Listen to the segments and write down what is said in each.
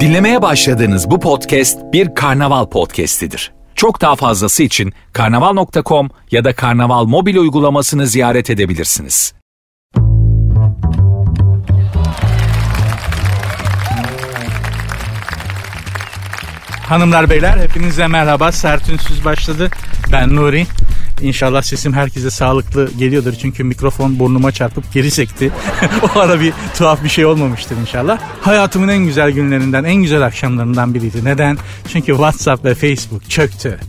Dinlemeye başladığınız bu podcast bir karnaval podcastidir. Çok daha fazlası için karnaval.com ya da karnaval mobil uygulamasını ziyaret edebilirsiniz. Hanımlar beyler hepinize merhaba. Sert Ünsüz başladı. Ben Nuri. İnşallah sesim herkese sağlıklı geliyordur. Çünkü mikrofon burnuma çarpıp geri sekti. o ara bir tuhaf bir şey olmamıştır inşallah. Hayatımın en güzel günlerinden, en güzel akşamlarından biriydi. Neden? Çünkü WhatsApp ve Facebook çöktü.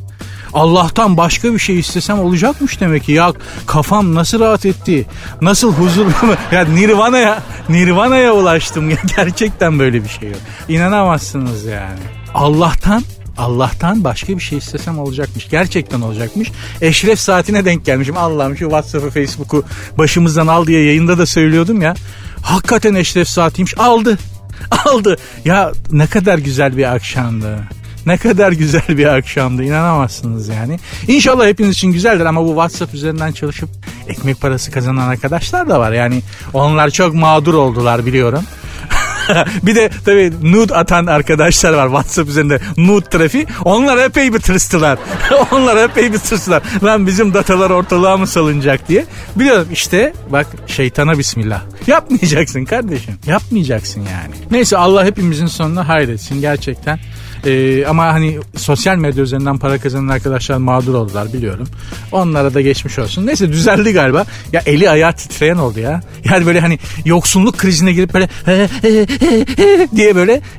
Allah'tan başka bir şey istesem olacakmış demek ki. Ya kafam nasıl rahat etti. Nasıl huzurlu. ya Nirvana'ya Nirvana'ya ulaştım. Ya gerçekten böyle bir şey yok. İnanamazsınız yani. Allah'tan Allah'tan başka bir şey istesem olacakmış. Gerçekten olacakmış. Eşref saatine denk gelmişim. Allah'ım şu WhatsApp'ı Facebook'u başımızdan al diye yayında da söylüyordum ya. Hakikaten Eşref saatiymiş. Aldı. Aldı. Ya ne kadar güzel bir akşamdı. Ne kadar güzel bir akşamdı inanamazsınız yani. İnşallah hepiniz için güzeldir ama bu WhatsApp üzerinden çalışıp ekmek parası kazanan arkadaşlar da var. Yani onlar çok mağdur oldular biliyorum. bir de tabii nude atan arkadaşlar var WhatsApp üzerinde nude trafiği. Onlar epey bir tırstılar. Onlar epey bir tırstılar. Lan bizim datalar ortalığa mı salınacak diye. Biliyorum işte bak şeytana bismillah. Yapmayacaksın kardeşim. Yapmayacaksın yani. Neyse Allah hepimizin sonuna hayretsin gerçekten. Ee, ama hani sosyal medya üzerinden para kazanan arkadaşlar mağdur oldular biliyorum. Onlara da geçmiş olsun. Neyse düzeldi galiba. Ya eli ayağı titreyen oldu ya. Yani böyle hani yoksulluk krizine girip böyle he, he, he, he diye böyle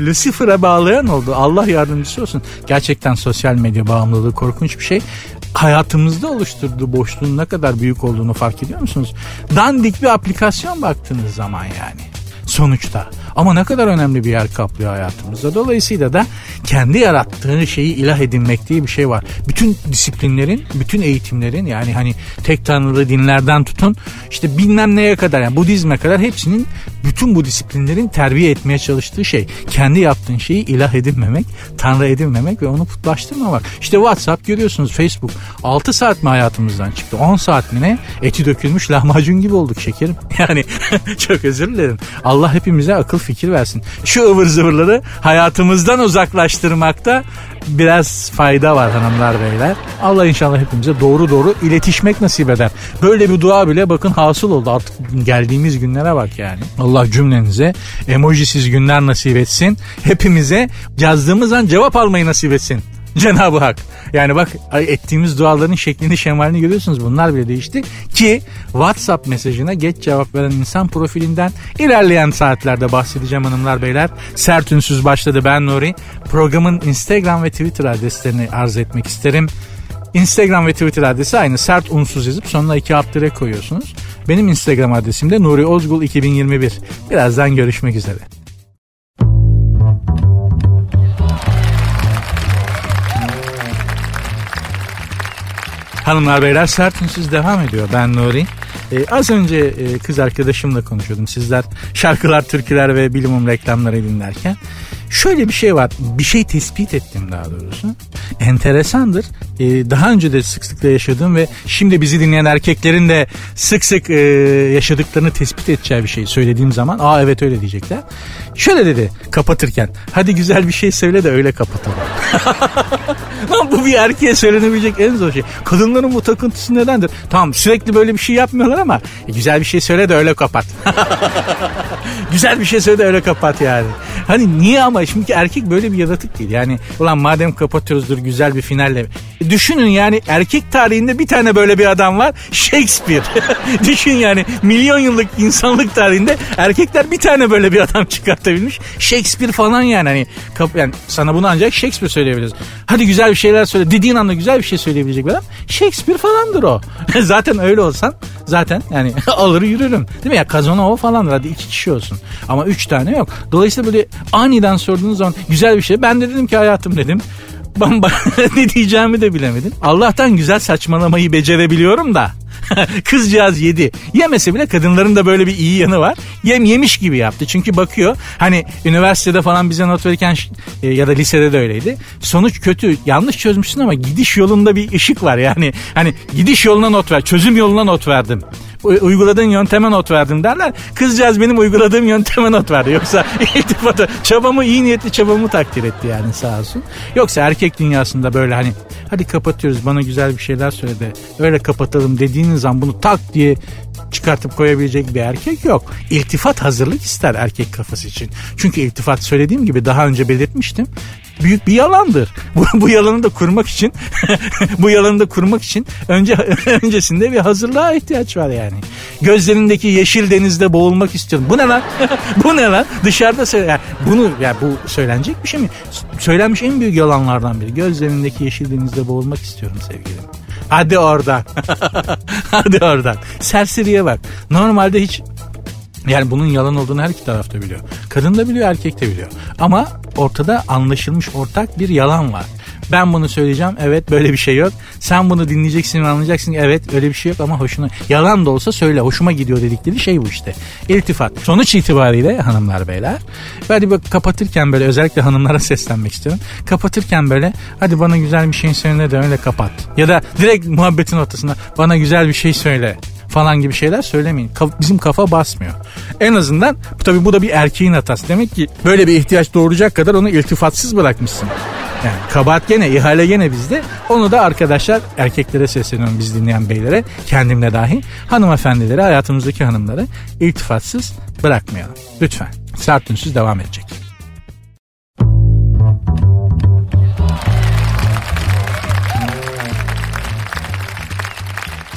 Lucifer'a bağlayan oldu. Allah yardımcısı olsun. Gerçekten sosyal medya bağımlılığı korkunç bir şey hayatımızda oluşturduğu boşluğun ne kadar büyük olduğunu fark ediyor musunuz? Dandik bir aplikasyon baktığınız zaman yani sonuçta. Ama ne kadar önemli bir yer kaplıyor hayatımızda. Dolayısıyla da kendi yarattığı şeyi ilah edinmek diye bir şey var. Bütün disiplinlerin, bütün eğitimlerin yani hani tek tanrılı dinlerden tutun işte bilmem neye kadar yani Budizme kadar hepsinin bütün bu disiplinlerin terbiye etmeye çalıştığı şey. Kendi yaptığın şeyi ilah edinmemek, tanrı edinmemek ve onu putlaştırmamak. İşte WhatsApp görüyorsunuz Facebook 6 saat mi hayatımızdan çıktı? 10 saat mi ne? Eti dökülmüş lahmacun gibi olduk şekerim. Yani çok özür dilerim. Allah hepimize akıl fikir versin. Şu ıvır zıvırları hayatımızdan uzaklaştırmakta biraz fayda var hanımlar beyler. Allah inşallah hepimize doğru doğru iletişmek nasip eder. Böyle bir dua bile bakın hasıl oldu artık geldiğimiz günlere bak yani. Allah cümlenize emojisiz günler nasip etsin. Hepimize yazdığımız an cevap almayı nasip etsin. Cenab-ı Hak. Yani bak ettiğimiz duaların şeklini şemalini görüyorsunuz. Bunlar bile değişti. Ki WhatsApp mesajına geç cevap veren insan profilinden ilerleyen saatlerde bahsedeceğim hanımlar beyler. Sert Ünsüz başladı ben Nuri. Programın Instagram ve Twitter adreslerini arz etmek isterim. Instagram ve Twitter adresi aynı sert unsuz yazıp sonuna iki alt koyuyorsunuz. Benim Instagram adresim de Nuri Ozgul 2021. Birazdan görüşmek üzere. Hanımlar beyler sert unsuz devam ediyor. Ben Nuri. Ee, az önce e, kız arkadaşımla konuşuyordum. Sizler şarkılar, türküler ve bilimum reklamları dinlerken. Şöyle bir şey var. Bir şey tespit ettim daha doğrusu. Enteresandır. Ee, daha önce de sık sık yaşadığım ve şimdi bizi dinleyen erkeklerin de sık sık e, yaşadıklarını tespit edeceği bir şey söylediğim zaman aa evet öyle diyecekler. Şöyle dedi kapatırken hadi güzel bir şey söyle de öyle kapatalım. Lan bu bir erkeğe söylenebilecek en zor şey. Kadınların bu takıntısı nedendir? Tamam sürekli böyle bir şey yapmıyorlar ama e, güzel bir şey söyle de öyle kapat. güzel bir şey söyle de öyle kapat yani. Hani niye ama şimdi erkek böyle bir yaratık değil. Yani ulan madem kapatıyoruzdur güzel bir finalle. E, düşünün yani erkek tarihinde bir tane böyle bir adam var. Shakespeare. Düşün yani milyon yıllık insanlık tarihinde erkekler bir tane böyle bir adam çıkartabilmiş. Shakespeare falan yani hani kap, yani sana bunu ancak Shakespeare söyleyebiliriz. Hadi güzel bir şeyler söyle. Dediğin anda güzel bir şey söyleyebilecek bir adam. Shakespeare falandır o. zaten öyle olsan zaten yani alır yürürüm. Değil mi ya Kazanova falandır hadi iki kişi olsun. Ama üç tane yok. Dolayısıyla böyle aniden sorduğunuz zaman güzel bir şey. Ben de dedim ki hayatım dedim. Ben ne diyeceğimi de bilemedim. Allah'tan güzel saçmalamayı becerebiliyorum da. Kızcağız yedi. Yemese bile kadınların da böyle bir iyi yanı var. Yem yemiş gibi yaptı. Çünkü bakıyor hani üniversitede falan bize not verirken e, ya da lisede de öyleydi. Sonuç kötü. Yanlış çözmüşsün ama gidiş yolunda bir ışık var yani. Hani gidiş yoluna not ver. Çözüm yoluna not verdim. Uyguladığın yönteme not verdim derler. Kızcağız benim uyguladığım yönteme not verdi. Yoksa iltifatı çabamı iyi niyetli çabamı takdir etti yani sağ olsun. Yoksa erkek dünyasında böyle hani hadi kapatıyoruz bana güzel bir şeyler söyle de öyle kapatalım dediğiniz zaman bunu tak diye çıkartıp koyabilecek bir erkek yok. İltifat hazırlık ister erkek kafası için. Çünkü iltifat söylediğim gibi daha önce belirtmiştim büyük bir yalandır. Bu, bu yalanı da kurmak için bu yalanı da kurmak için önce öncesinde bir hazırlığa ihtiyaç var yani. Gözlerindeki yeşil denizde boğulmak istiyorum. Bu ne lan? bu ne lan? Dışarıda söyle. Yani bunu ya bu söylenecek bir şey mi? Söylenmiş en büyük yalanlardan biri. Gözlerindeki yeşil denizde boğulmak istiyorum sevgilim. Hadi oradan. Hadi oradan. Serseriye bak. Normalde hiç yani bunun yalan olduğunu her iki tarafta biliyor. Kadın da biliyor, erkek de biliyor. Ama ortada anlaşılmış ortak bir yalan var. Ben bunu söyleyeceğim. Evet böyle bir şey yok. Sen bunu dinleyeceksin ve anlayacaksın. Evet öyle bir şey yok ama hoşuna yalan da olsa söyle. Hoşuma gidiyor dedikleri şey bu işte. İltifat. Sonuç itibariyle hanımlar beyler. Hadi bak kapatırken böyle özellikle hanımlara seslenmek istiyorum. Kapatırken böyle hadi bana güzel bir şey söyle de öyle kapat. Ya da direkt muhabbetin ortasında bana güzel bir şey söyle falan gibi şeyler söylemeyin. Bizim kafa basmıyor. En azından tabii bu da bir erkeğin hatası. Demek ki böyle bir ihtiyaç doğuracak kadar onu iltifatsız bırakmışsın. Yani kabahat gene, ihale gene bizde. Onu da arkadaşlar erkeklere sesleniyorum biz dinleyen beylere, kendimle dahi. Hanımefendilere, hayatımızdaki hanımları iltifatsız bırakmayalım. Lütfen. Sert ünsüz devam edecek.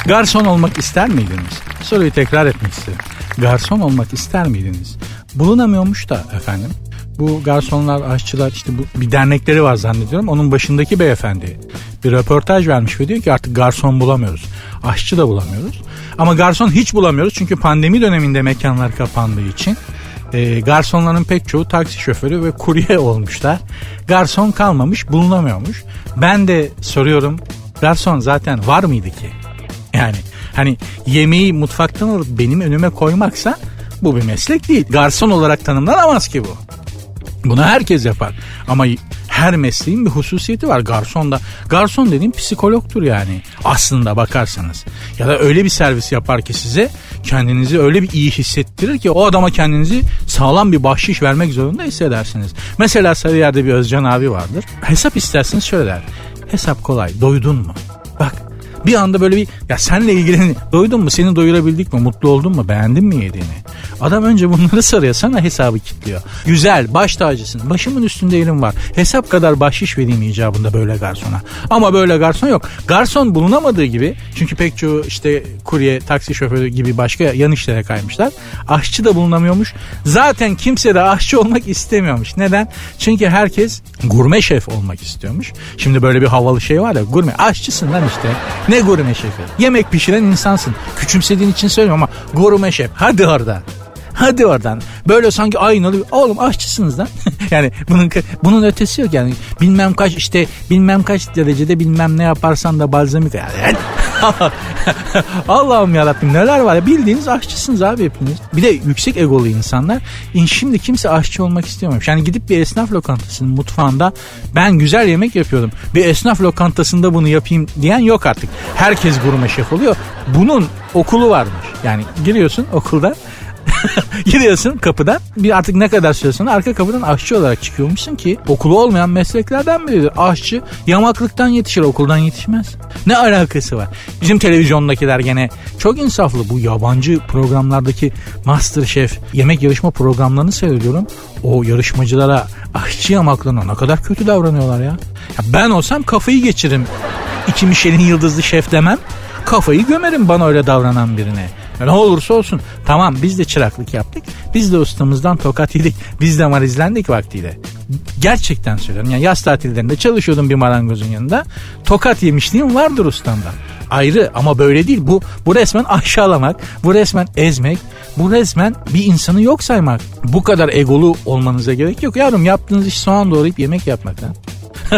Garson olmak ister miydiniz? Soruyu tekrar etmek istedim. Garson olmak ister miydiniz? Bulunamıyormuş da efendim. Bu garsonlar, aşçılar işte bu bir dernekleri var zannediyorum. Onun başındaki beyefendi bir röportaj vermiş ve diyor ki artık garson bulamıyoruz. Aşçı da bulamıyoruz. Ama garson hiç bulamıyoruz çünkü pandemi döneminde mekanlar kapandığı için e, garsonların pek çoğu taksi şoförü ve kurye olmuşlar. Garson kalmamış, bulunamıyormuş. Ben de soruyorum garson zaten var mıydı ki? Yani hani yemeği mutfaktan alıp benim önüme koymaksa bu bir meslek değil. Garson olarak tanımlanamaz ki bu. Bunu herkes yapar. Ama her mesleğin bir hususiyeti var. Garson da garson dediğim psikologtur yani. Aslında bakarsanız. Ya da öyle bir servis yapar ki size kendinizi öyle bir iyi hissettirir ki o adama kendinizi sağlam bir bahşiş vermek zorunda hissedersiniz. Mesela Sarıyer'de bir Özcan abi vardır. Hesap isterseniz şöyle der. Hesap kolay. Doydun mu? Bak bir anda böyle bir ya senle ilgili doydun mu seni doyurabildik mi mutlu oldun mu beğendin mi yediğini. Adam önce bunları soruyor sana hesabı kilitliyor. Güzel baş tacısın başımın üstünde yerim var. Hesap kadar bahşiş vereyim icabında böyle garsona. Ama böyle garson yok. Garson bulunamadığı gibi çünkü pek çoğu işte kurye taksi şoförü gibi başka yan işlere kaymışlar. Aşçı da bulunamıyormuş. Zaten kimse de aşçı olmak istemiyormuş. Neden? Çünkü herkes gurme şef olmak istiyormuş. Şimdi böyle bir havalı şey var ya gurme aşçısın lan işte. Ne gurme şefi? Yemek pişiren insansın. Küçümsediğin için söylüyorum ama gurme şef. Hadi orada. Hadi oradan. Böyle sanki aynalı. Oğlum aşçısınız lan. yani bunun bunun ötesi yok yani. Bilmem kaç işte bilmem kaç derecede bilmem ne yaparsan da balzamik. Yani. Allah'ım yarabbim neler var ya bildiğiniz aşçısınız abi hepiniz. Bir de yüksek egolu insanlar. Şimdi kimse aşçı olmak istemiyormuş. Yani gidip bir esnaf lokantasının mutfağında ben güzel yemek yapıyordum. Bir esnaf lokantasında bunu yapayım diyen yok artık. Herkes gurme şef oluyor. Bunun okulu varmış. Yani giriyorsun okulda Giriyorsun kapıdan bir artık ne kadar süre arka kapıdan aşçı olarak çıkıyormuşsun ki okulu olmayan mesleklerden biridir. Aşçı yamaklıktan yetişir okuldan yetişmez. Ne alakası var? Bizim televizyondakiler gene çok insaflı bu yabancı programlardaki Master Chef yemek yarışma programlarını seyrediyorum. O yarışmacılara aşçı yamaklığına ne kadar kötü davranıyorlar ya. ya ben olsam kafayı geçiririm. İki Michelin yıldızlı şef demem. Kafayı gömerim bana öyle davranan birine. Ne olursa olsun. Tamam biz de çıraklık yaptık. Biz de ustamızdan tokat yedik. Biz de marizlendik vaktiyle. Gerçekten söylüyorum. Yani yaz tatillerinde çalışıyordum bir marangozun yanında. Tokat yemişliğim vardır ustamdan. Ayrı ama böyle değil. Bu, bu resmen aşağılamak. Bu resmen ezmek. Bu resmen bir insanı yok saymak. Bu kadar egolu olmanıza gerek yok. Yavrum yaptığınız iş soğan doğrayıp yemek yapmak. Ha?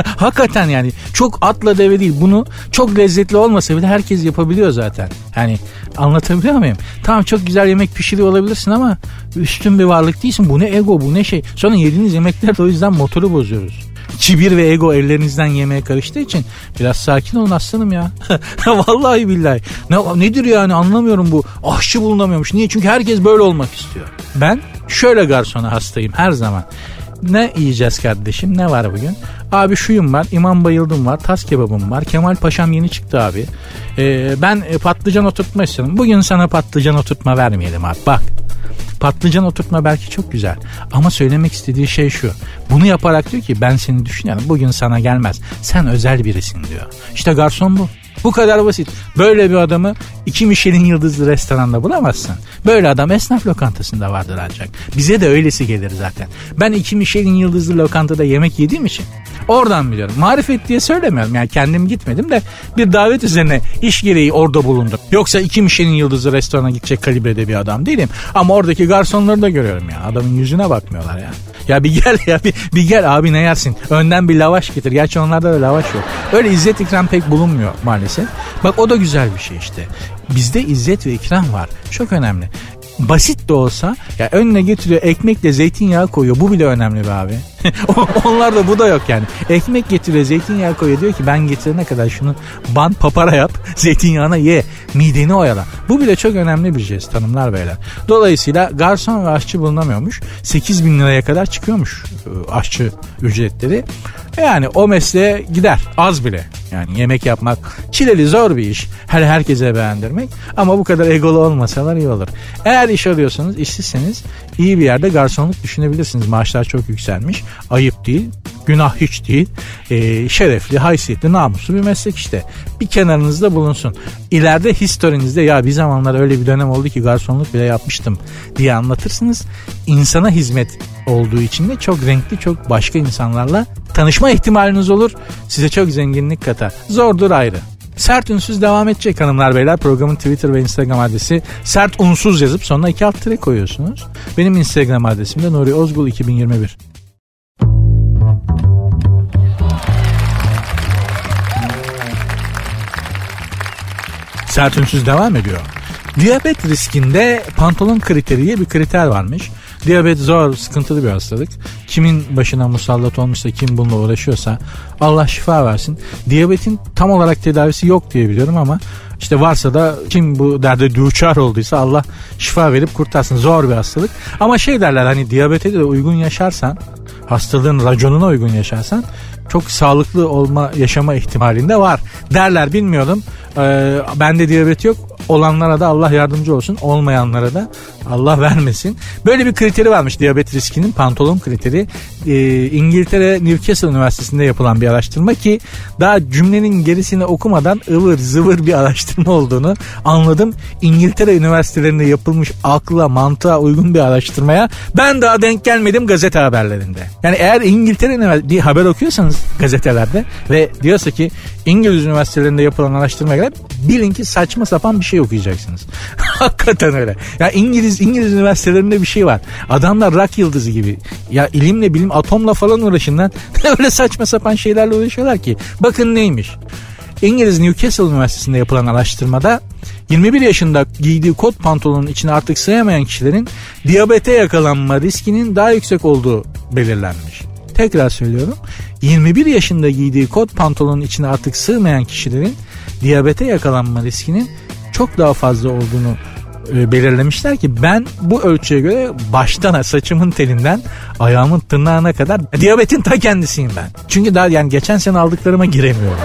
Hakikaten yani çok atla deve değil. Bunu çok lezzetli olmasa bile herkes yapabiliyor zaten. Yani anlatabiliyor muyum? Tamam çok güzel yemek pişiriyor olabilirsin ama üstün bir varlık değilsin. Bu ne ego bu ne şey. Sonra yediğiniz yemekler de o yüzden motoru bozuyoruz. kibir ve ego ellerinizden yemeğe karıştığı için biraz sakin olun aslanım ya. Vallahi billahi. Ne, nedir yani anlamıyorum bu. Aşçı bulunamıyormuş. Niye? Çünkü herkes böyle olmak istiyor. Ben şöyle garsona hastayım her zaman. Ne yiyeceğiz kardeşim? Ne var bugün? Abi şuyum var, İmam Bayıldım var, tas kebabım var, Kemal Paşam yeni çıktı abi. Ee, ben patlıcan oturtma istiyorum. Bugün sana patlıcan oturtma vermeyelim abi. Bak Patlıcan oturtma belki çok güzel ama söylemek istediği şey şu. Bunu yaparak diyor ki ben seni düşünüyorum bugün sana gelmez. Sen özel birisin diyor. İşte garson bu. Bu kadar basit. Böyle bir adamı iki Michelin yıldızlı restoranda bulamazsın. Böyle adam esnaf lokantasında vardır ancak. Bize de öylesi gelir zaten. Ben iki Michelin yıldızlı lokantada yemek yediğim için oradan biliyorum. Marifet diye söylemiyorum. Yani kendim gitmedim de bir davet üzerine iş gereği orada bulundum. Yoksa iki Michelin yıldızlı restorana gidecek kalibrede bir adam değilim. Ama oradaki garsonları da görüyorum ya. Adamın yüzüne bakmıyorlar ya. Ya bir gel ya bir, bir gel abi ne yersin? Önden bir lavaş getir. Gerçi onlarda da lavaş yok. Öyle izzet ikram pek bulunmuyor maalesef. Bak o da güzel bir şey işte. Bizde izzet ve ikram var. Çok önemli. Basit de olsa ya önüne getiriyor ekmekle zeytinyağı koyuyor. Bu bile önemli be abi. Onlar da bu da yok yani. Ekmek getiriyor zeytinyağı koyuyor. Diyor ki ben getirene kadar şunu ban papara yap. Zeytinyağına ye. Mideni oyala. Bu bile çok önemli bir jest tanımlar beyler. Dolayısıyla garson ve aşçı bulunamıyormuş. 8 bin liraya kadar çıkıyormuş e, aşçı ücretleri. Yani o mesleğe gider az bile. Yani yemek yapmak çileli zor bir iş. Her herkese beğendirmek. Ama bu kadar egolu olmasalar iyi olur. Eğer iş arıyorsanız, işsizseniz iyi bir yerde garsonluk düşünebilirsiniz. Maaşlar çok yükselmiş. Ayıp değil. Günah hiç değil. E, şerefli, haysiyetli, namuslu bir meslek işte. Bir kenarınızda bulunsun. İleride historinizde ya bir zamanlar öyle bir dönem oldu ki garsonluk bile yapmıştım diye anlatırsınız. İnsana hizmet olduğu için de çok renkli, çok başka insanlarla tanışma ihtimaliniz olur. Size çok zenginlik katar. Zordur ayrı. Sert Unsuz devam edecek hanımlar beyler. Programın Twitter ve Instagram adresi Sert Unsuz yazıp sonuna iki alt tire koyuyorsunuz. Benim Instagram adresim de Nuri Ozgul 2021. Sert Unsuz devam ediyor. Diyabet riskinde pantolon kriteri diye bir kriter varmış. Diyabet zor, sıkıntılı bir hastalık. Kimin başına musallat olmuşsa, kim bununla uğraşıyorsa Allah şifa versin. Diyabetin tam olarak tedavisi yok diye biliyorum ama işte varsa da kim bu derde düçar olduysa Allah şifa verip kurtarsın. Zor bir hastalık. Ama şey derler hani diyabete de uygun yaşarsan, hastalığın raconuna uygun yaşarsan çok sağlıklı olma yaşama ihtimalinde var derler bilmiyordum. Ee, bende diyabet yok olanlara da Allah yardımcı olsun olmayanlara da Allah vermesin. Böyle bir kriteri varmış diyabet riskinin pantolon kriteri. Ee, İngiltere Newcastle Üniversitesi'nde yapılan bir araştırma ki daha cümlenin gerisini okumadan ıvır zıvır bir araştırma olduğunu anladım. İngiltere üniversitelerinde yapılmış akla mantığa uygun bir araştırmaya ben daha denk gelmedim gazete haberlerinde. Yani eğer İngiltere bir haber okuyorsanız gazetelerde ve diyorsa ki İngiliz üniversitelerinde yapılan araştırmaya göre bilin ki saçma sapan bir şey okuyacaksınız. Hakikaten öyle. Ya İngiliz İngiliz üniversitelerinde bir şey var. Adamlar rak yıldızı gibi. Ya ilimle bilim atomla falan uğraşın lan. öyle saçma sapan şeylerle uğraşıyorlar ki. Bakın neymiş. İngiliz Newcastle Üniversitesi'nde yapılan araştırmada 21 yaşında giydiği kot pantolonun içine artık sığamayan kişilerin diyabete yakalanma riskinin daha yüksek olduğu belirlenmiş. Tekrar söylüyorum. 21 yaşında giydiği kot pantolonun içine artık sığmayan kişilerin diyabete yakalanma riskinin çok daha fazla olduğunu e, belirlemişler ki ben bu ölçüye göre baştan saçımın telinden ayağımın tırnağına kadar diyabetin ta kendisiyim ben. Çünkü daha yani geçen sene aldıklarıma giremiyorum.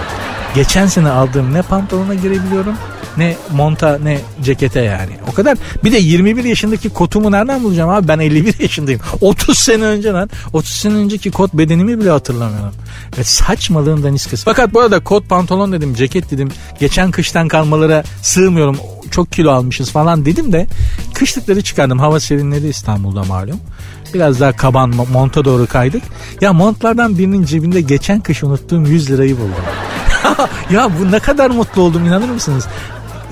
Geçen sene aldığım ne pantolona girebiliyorum ne monta ne cekete yani. O kadar. Bir de 21 yaşındaki kotumu nereden bulacağım abi? Ben 51 yaşındayım. 30 sene önce lan. 30 sene önceki kot bedenimi bile hatırlamıyorum. Ve saçmalığın daniskası. Fakat bu arada kot pantolon dedim, ceket dedim. Geçen kıştan kalmalara sığmıyorum. Çok kilo almışız falan dedim de kışlıkları çıkardım. Hava serinledi İstanbul'da malum. Biraz daha kaban monta doğru kaydık. Ya montlardan birinin cebinde geçen kış unuttuğum 100 lirayı buldum. ya bu ne kadar mutlu oldum inanır mısınız?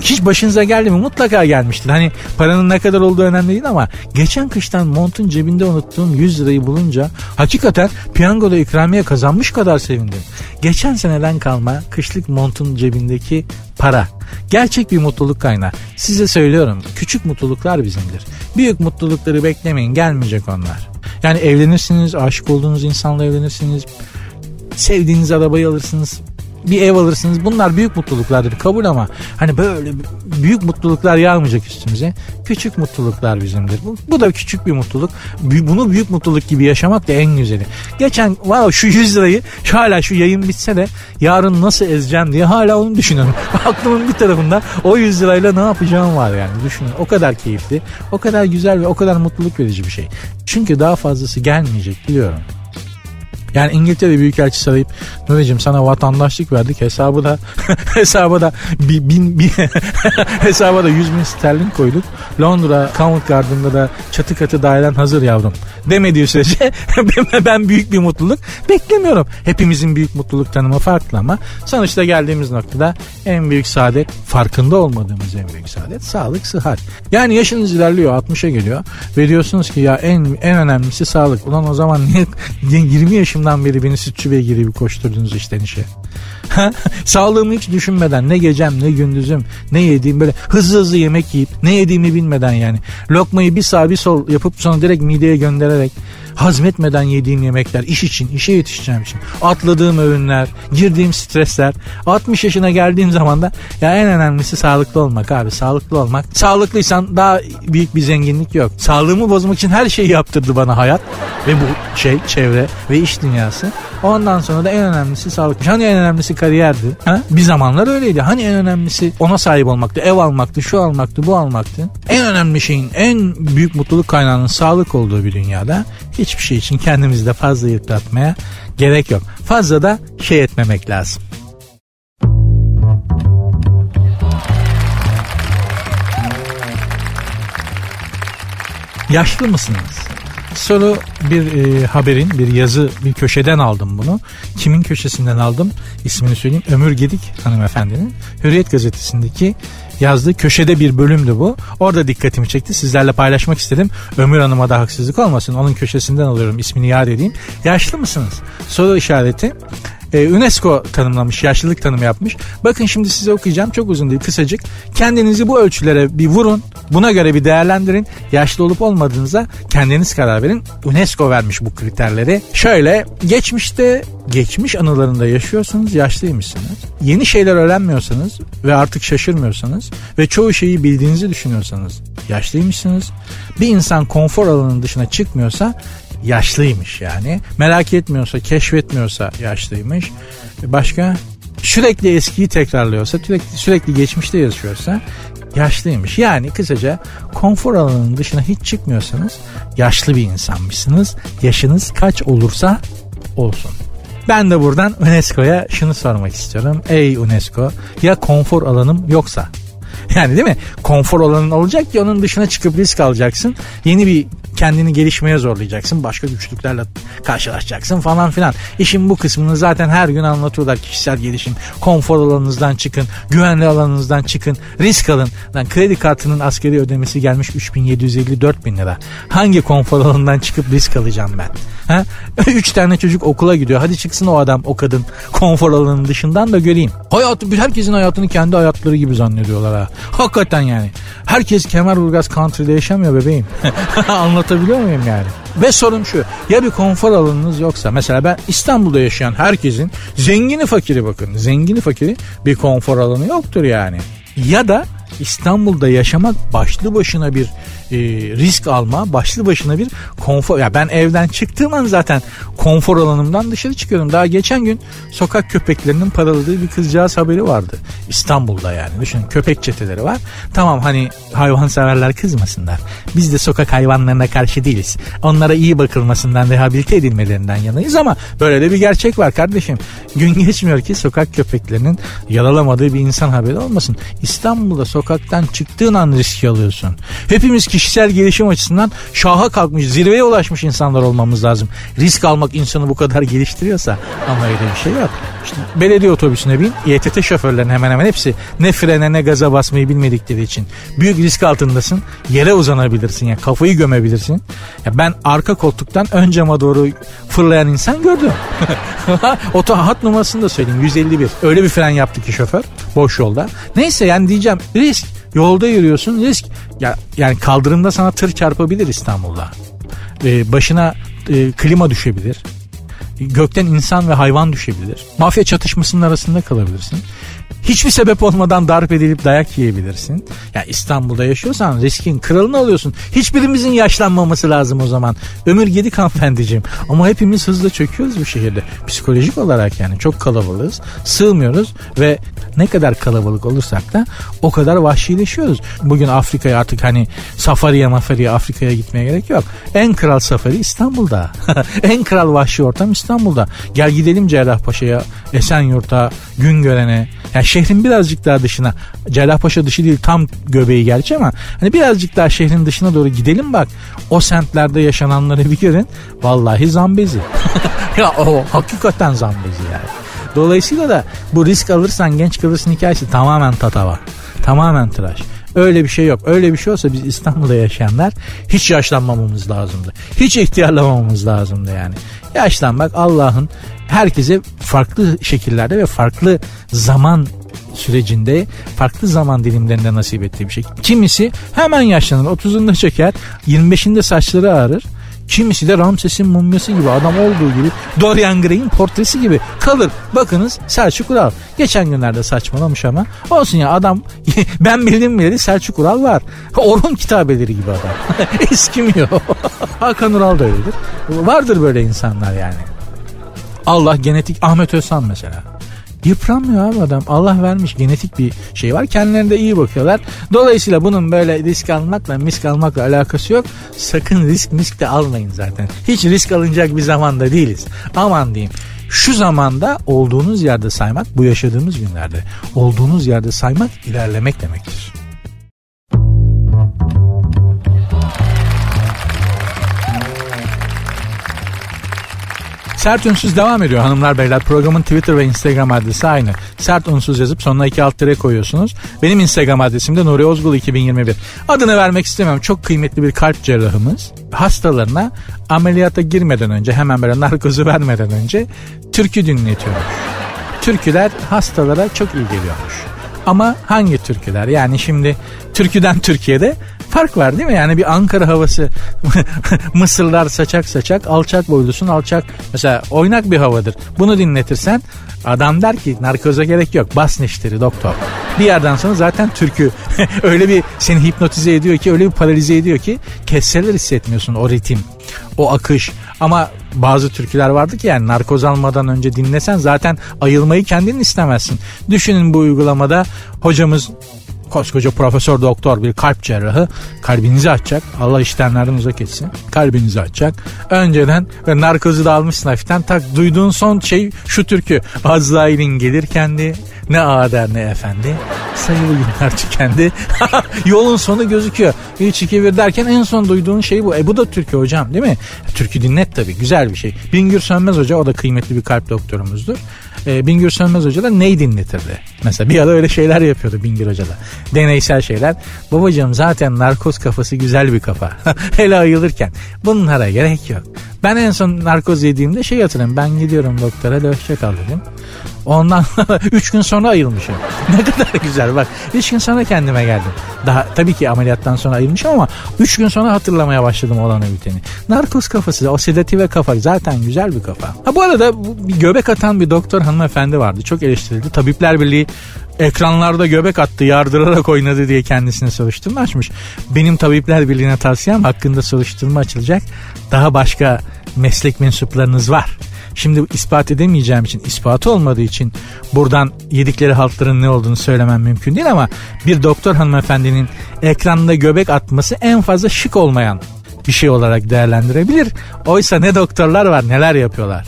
hiç başınıza geldi mi? Mutlaka gelmiştir. Hani paranın ne kadar olduğu önemli değil ama geçen kıştan montun cebinde unuttuğum 100 lirayı bulunca hakikaten piyangoda ikramiye kazanmış kadar sevindim. Geçen seneden kalma kışlık montun cebindeki para. Gerçek bir mutluluk kaynağı. Size söylüyorum küçük mutluluklar bizimdir. Büyük mutlulukları beklemeyin gelmeyecek onlar. Yani evlenirsiniz, aşık olduğunuz insanla evlenirsiniz sevdiğiniz arabayı alırsınız bir ev alırsınız. Bunlar büyük mutluluklardır kabul ama hani böyle büyük mutluluklar yağmayacak üstümüze. Küçük mutluluklar bizimdir. Bu, bu da küçük bir mutluluk. Bunu büyük mutluluk gibi yaşamak da en güzeli. Geçen wow, şu 100 lirayı hala şu yayın bitse de yarın nasıl ezeceğim diye hala onu düşünüyorum. Aklımın bir tarafında o 100 lirayla ne yapacağım var yani düşünün. O kadar keyifli, o kadar güzel ve o kadar mutluluk verici bir şey. Çünkü daha fazlası gelmeyecek biliyorum. Yani İngiltere Büyükelçisi arayıp Nuri'cim sana vatandaşlık verdik hesabı da hesabı da bin, bin, bin hesaba da 100 bin sterlin koyduk. Londra Covent Garden'da da çatı katı dairen hazır yavrum demediği sürece ben büyük bir mutluluk beklemiyorum. Hepimizin büyük mutluluk tanımı farklı ama sonuçta geldiğimiz noktada en büyük saadet farkında olmadığımız en büyük saadet sağlık sıhhat. Yani yaşınız ilerliyor 60'a geliyor ve diyorsunuz ki ya en en önemlisi sağlık. Ulan o zaman niye 20 yaşımdan beri beni sütçü beygiri gibi koşturdunuz işten işe. Sağlığımı hiç düşünmeden ne gecem ne gündüzüm ne yediğim böyle hızlı hızlı yemek yiyip ne yediğimi bilmeden yani lokmayı bir sağ bir sol yapıp sonra direkt mideye göndererek hazmetmeden yediğim yemekler, iş için, işe yetişeceğim için, atladığım öğünler, girdiğim stresler, 60 yaşına geldiğim zaman da ya en önemlisi sağlıklı olmak abi, sağlıklı olmak. Sağlıklıysan daha büyük bir zenginlik yok. Sağlığımı bozmak için her şeyi yaptırdı bana hayat ve bu şey, çevre ve iş dünyası. Ondan sonra da en önemlisi sağlıkmış. Hani en önemlisi kariyerdi. Ha? Bir zamanlar öyleydi. Hani en önemlisi ona sahip olmaktı, ev almaktı, şu almaktı, bu almaktı. En önemli şeyin, en büyük mutluluk kaynağının sağlık olduğu bir dünyada hiçbir şey için kendimizi de fazla yıpratmaya gerek yok. Fazla da şey etmemek lazım. Yaşlı mısınız? Soru bir e, haberin, bir yazı, bir köşeden aldım bunu. Kimin köşesinden aldım? İsmini söyleyeyim. Ömür Gedik hanımefendinin Hürriyet gazetesindeki yazdığı köşede bir bölümdü bu. Orada dikkatimi çekti. Sizlerle paylaşmak istedim. Ömür Hanım'a da haksızlık olmasın. Onun köşesinden alıyorum. ismini yad edeyim. Yaşlı mısınız? Soru işareti e, UNESCO tanımlamış, yaşlılık tanımı yapmış. Bakın şimdi size okuyacağım. Çok uzun değil, kısacık. Kendinizi bu ölçülere bir vurun. Buna göre bir değerlendirin. Yaşlı olup olmadığınıza kendiniz karar verin. UNESCO vermiş bu kriterleri. Şöyle, geçmişte geçmiş anılarında yaşıyorsanız yaşlıymışsınız. Yeni şeyler öğrenmiyorsanız ve artık şaşırmıyorsanız ve çoğu şeyi bildiğinizi düşünüyorsanız yaşlıymışsınız. Bir insan konfor alanının dışına çıkmıyorsa yaşlıymış yani. Merak etmiyorsa, keşfetmiyorsa yaşlıymış. Başka sürekli eskiyi tekrarlıyorsa, sürekli, sürekli geçmişte yaşıyorsa yaşlıymış. Yani kısaca konfor alanının dışına hiç çıkmıyorsanız yaşlı bir insanmışsınız. Yaşınız kaç olursa olsun. Ben de buradan UNESCO'ya şunu sormak istiyorum. Ey UNESCO ya konfor alanım yoksa yani değil mi? Konfor alanın olacak ki onun dışına çıkıp risk alacaksın. Yeni bir kendini gelişmeye zorlayacaksın. Başka güçlüklerle karşılaşacaksın falan filan. İşin bu kısmını zaten her gün anlatıyorlar. Kişisel gelişim. Konfor alanınızdan çıkın. Güvenli alanınızdan çıkın. Risk alın. Lan kredi kartının askeri ödemesi gelmiş 3754 bin lira. Hangi konfor alanından çıkıp risk alacağım ben? Ha? Üç tane çocuk okula gidiyor. Hadi çıksın o adam, o kadın konfor alanının dışından da göreyim. Hayatı, herkesin hayatını kendi hayatları gibi zannediyorlar ha. Hakikaten yani. Herkes Kemerburgaz Country'de yaşamıyor bebeğim. Anlatabiliyor muyum yani? Ve sorun şu. Ya bir konfor alanınız yoksa mesela ben İstanbul'da yaşayan herkesin zengini fakiri bakın. Zengini fakiri bir konfor alanı yoktur yani. Ya da İstanbul'da yaşamak başlı başına bir e, risk alma, başlı başına bir konfor. Ya ben evden çıktığım an zaten konfor alanımdan dışarı çıkıyorum. Daha geçen gün sokak köpeklerinin paraladığı bir kızcağız haberi vardı. İstanbul'da yani. Düşünün köpek çeteleri var. Tamam hani hayvan severler kızmasınlar. Biz de sokak hayvanlarına karşı değiliz. Onlara iyi bakılmasından, rehabilite edilmelerinden yanayız ama böyle de bir gerçek var kardeşim. Gün geçmiyor ki sokak köpeklerinin yaralamadığı bir insan haberi olmasın. İstanbul'da sokaktan çıktığın an riski alıyorsun. Hepimiz kişisel gelişim açısından şaha kalkmış, zirveye ulaşmış insanlar olmamız lazım. Risk almak insanı bu kadar geliştiriyorsa ama öyle bir şey yok. İşte belediye otobüsüne bin, İETT şoförlerinin hemen hemen hepsi ne frene ne gaza basmayı bilmedikleri için büyük risk altındasın. Yere uzanabilirsin ya yani kafayı gömebilirsin. Ya ben arka koltuktan ön cama doğru fırlayan insan gördüm. Oto hat numarasını da söyleyeyim 151. Öyle bir fren yaptı ki şoför boş yolda. Neyse yani diyeceğim risk. Yolda yürüyorsun risk. Ya, yani kaldırımda sana tır çarpabilir İstanbul'da. Ee, başına e, klima düşebilir. gökten insan ve hayvan düşebilir. Mafya çatışmasının arasında kalabilirsin. Hiçbir sebep olmadan darp edilip dayak yiyebilirsin. Ya İstanbul'da yaşıyorsan riskin kralını alıyorsun. Hiçbirimizin yaşlanmaması lazım o zaman. Ömür Gedik hanımefendiciğim. Ama hepimiz hızla çöküyoruz bu şehirde. Psikolojik olarak yani çok kalabalığız. Sığmıyoruz ve ne kadar kalabalık olursak da o kadar vahşileşiyoruz. Bugün Afrika'ya artık hani safariye mafariye Afrika'ya gitmeye gerek yok. En kral safari İstanbul'da. en kral vahşi ortam İstanbul'da. Gel gidelim Cerrahpaşa'ya, Esenyurt'a, Güngören'e. Yani şehrin birazcık daha dışına. Cerrahpaşa dışı değil tam göbeği gerçi ama hani birazcık daha şehrin dışına doğru gidelim bak. O semtlerde yaşananları bir görün. Vallahi zambezi. ya o hakikaten zambezi yani. Dolayısıyla da bu risk alırsan genç kalırsın hikayesi tamamen tatava. Tamamen tıraş. Öyle bir şey yok. Öyle bir şey olsa biz İstanbul'da yaşayanlar hiç yaşlanmamamız lazımdı. Hiç ihtiyarlamamamız lazımdı yani. Yaşlanmak Allah'ın herkese farklı şekillerde ve farklı zaman sürecinde farklı zaman dilimlerinde nasip ettiği bir şey. Kimisi hemen yaşlanır 30'unda çeker 25'inde saçları ağrır Kimisi de Ramses'in mumyası gibi adam olduğu gibi Dorian Gray'in portresi gibi kalır. Bakınız Selçuk Ural. Geçen günlerde saçmalamış ama olsun ya adam ben bildim bileli Selçuk Ural var. Orhun kitabeleri gibi adam. Eskimiyor. Hakan Ural da öyledir. Vardır böyle insanlar yani. Allah genetik Ahmet Özhan mesela. Yıpranmıyor abi adam. Allah vermiş genetik bir şey var. Kendilerine de iyi bakıyorlar. Dolayısıyla bunun böyle risk almakla misk almakla alakası yok. Sakın risk misk de almayın zaten. Hiç risk alınacak bir zamanda değiliz. Aman diyeyim. Şu zamanda olduğunuz yerde saymak bu yaşadığımız günlerde olduğunuz yerde saymak ilerlemek demektir. Sert Unsuz devam ediyor hanımlar beyler. Programın Twitter ve Instagram adresi aynı. Sert Unsuz yazıp sonuna iki alt tere koyuyorsunuz. Benim Instagram adresim de Nuri Ozgul 2021. Adını vermek istemiyorum. Çok kıymetli bir kalp cerrahımız. Hastalarına ameliyata girmeden önce hemen böyle narkozu vermeden önce türkü dinletiyormuş. Türküler hastalara çok iyi geliyormuş. Ama hangi türküler? Yani şimdi türküden Türkiye'de fark var değil mi? Yani bir Ankara havası Mısırlar saçak saçak alçak boylusun alçak mesela oynak bir havadır. Bunu dinletirsen adam der ki narkoza gerek yok bas neşteri doktor. Bir yerden sonra zaten türkü öyle bir seni hipnotize ediyor ki öyle bir paralize ediyor ki kesseler hissetmiyorsun o ritim o akış ama bazı türküler vardı ki yani narkoz almadan önce dinlesen zaten ayılmayı kendin istemezsin. Düşünün bu uygulamada hocamız koskoca profesör doktor bir kalp cerrahı kalbinizi açacak. Allah işlemlerden uzak etsin. Kalbinizi açacak. Önceden ve narkozu da almışsın hafiften tak duyduğun son şey şu türkü. Azrail'in gelir kendi ne ağa der ne efendi. Sayılı günler tükendi. Yolun sonu gözüküyor. 3 2 1 derken en son duyduğun şey bu. E bu da türkü hocam değil mi? Türkü dinlet tabii güzel bir şey. Bingür Sönmez Hoca o da kıymetli bir kalp doktorumuzdur e, Bingür Sönmez Hoca da ney dinletirdi? Mesela bir ara öyle şeyler yapıyordu Bingür Hoca da. Deneysel şeyler. Babacığım zaten narkoz kafası güzel bir kafa. Hele ayılırken. Bunlara gerek yok. Ben en son narkoz yediğimde şey hatırlıyorum. Ben gidiyorum doktora hadi hoşça kal dedim. Ondan 3 gün sonra ayılmışım. ne kadar güzel bak. 3 gün sonra kendime geldim. Daha tabii ki ameliyattan sonra ayılmışım ama 3 gün sonra hatırlamaya başladım olanı biteni. Narkoz kafası, o sedative kafa zaten güzel bir kafa. Ha bu arada bir göbek atan bir doktor hanımefendi vardı. Çok eleştirildi. Tabipler Birliği ekranlarda göbek attı yardırarak oynadı diye kendisine soruşturma açmış. Benim Tabipler Birliği'ne tavsiyem hakkında soruşturma açılacak. Daha başka meslek mensuplarınız var. Şimdi ispat edemeyeceğim için, ispatı olmadığı için buradan yedikleri haltların ne olduğunu söylemem mümkün değil ama bir doktor hanımefendinin ekranda göbek atması en fazla şık olmayan bir şey olarak değerlendirebilir. Oysa ne doktorlar var neler yapıyorlar.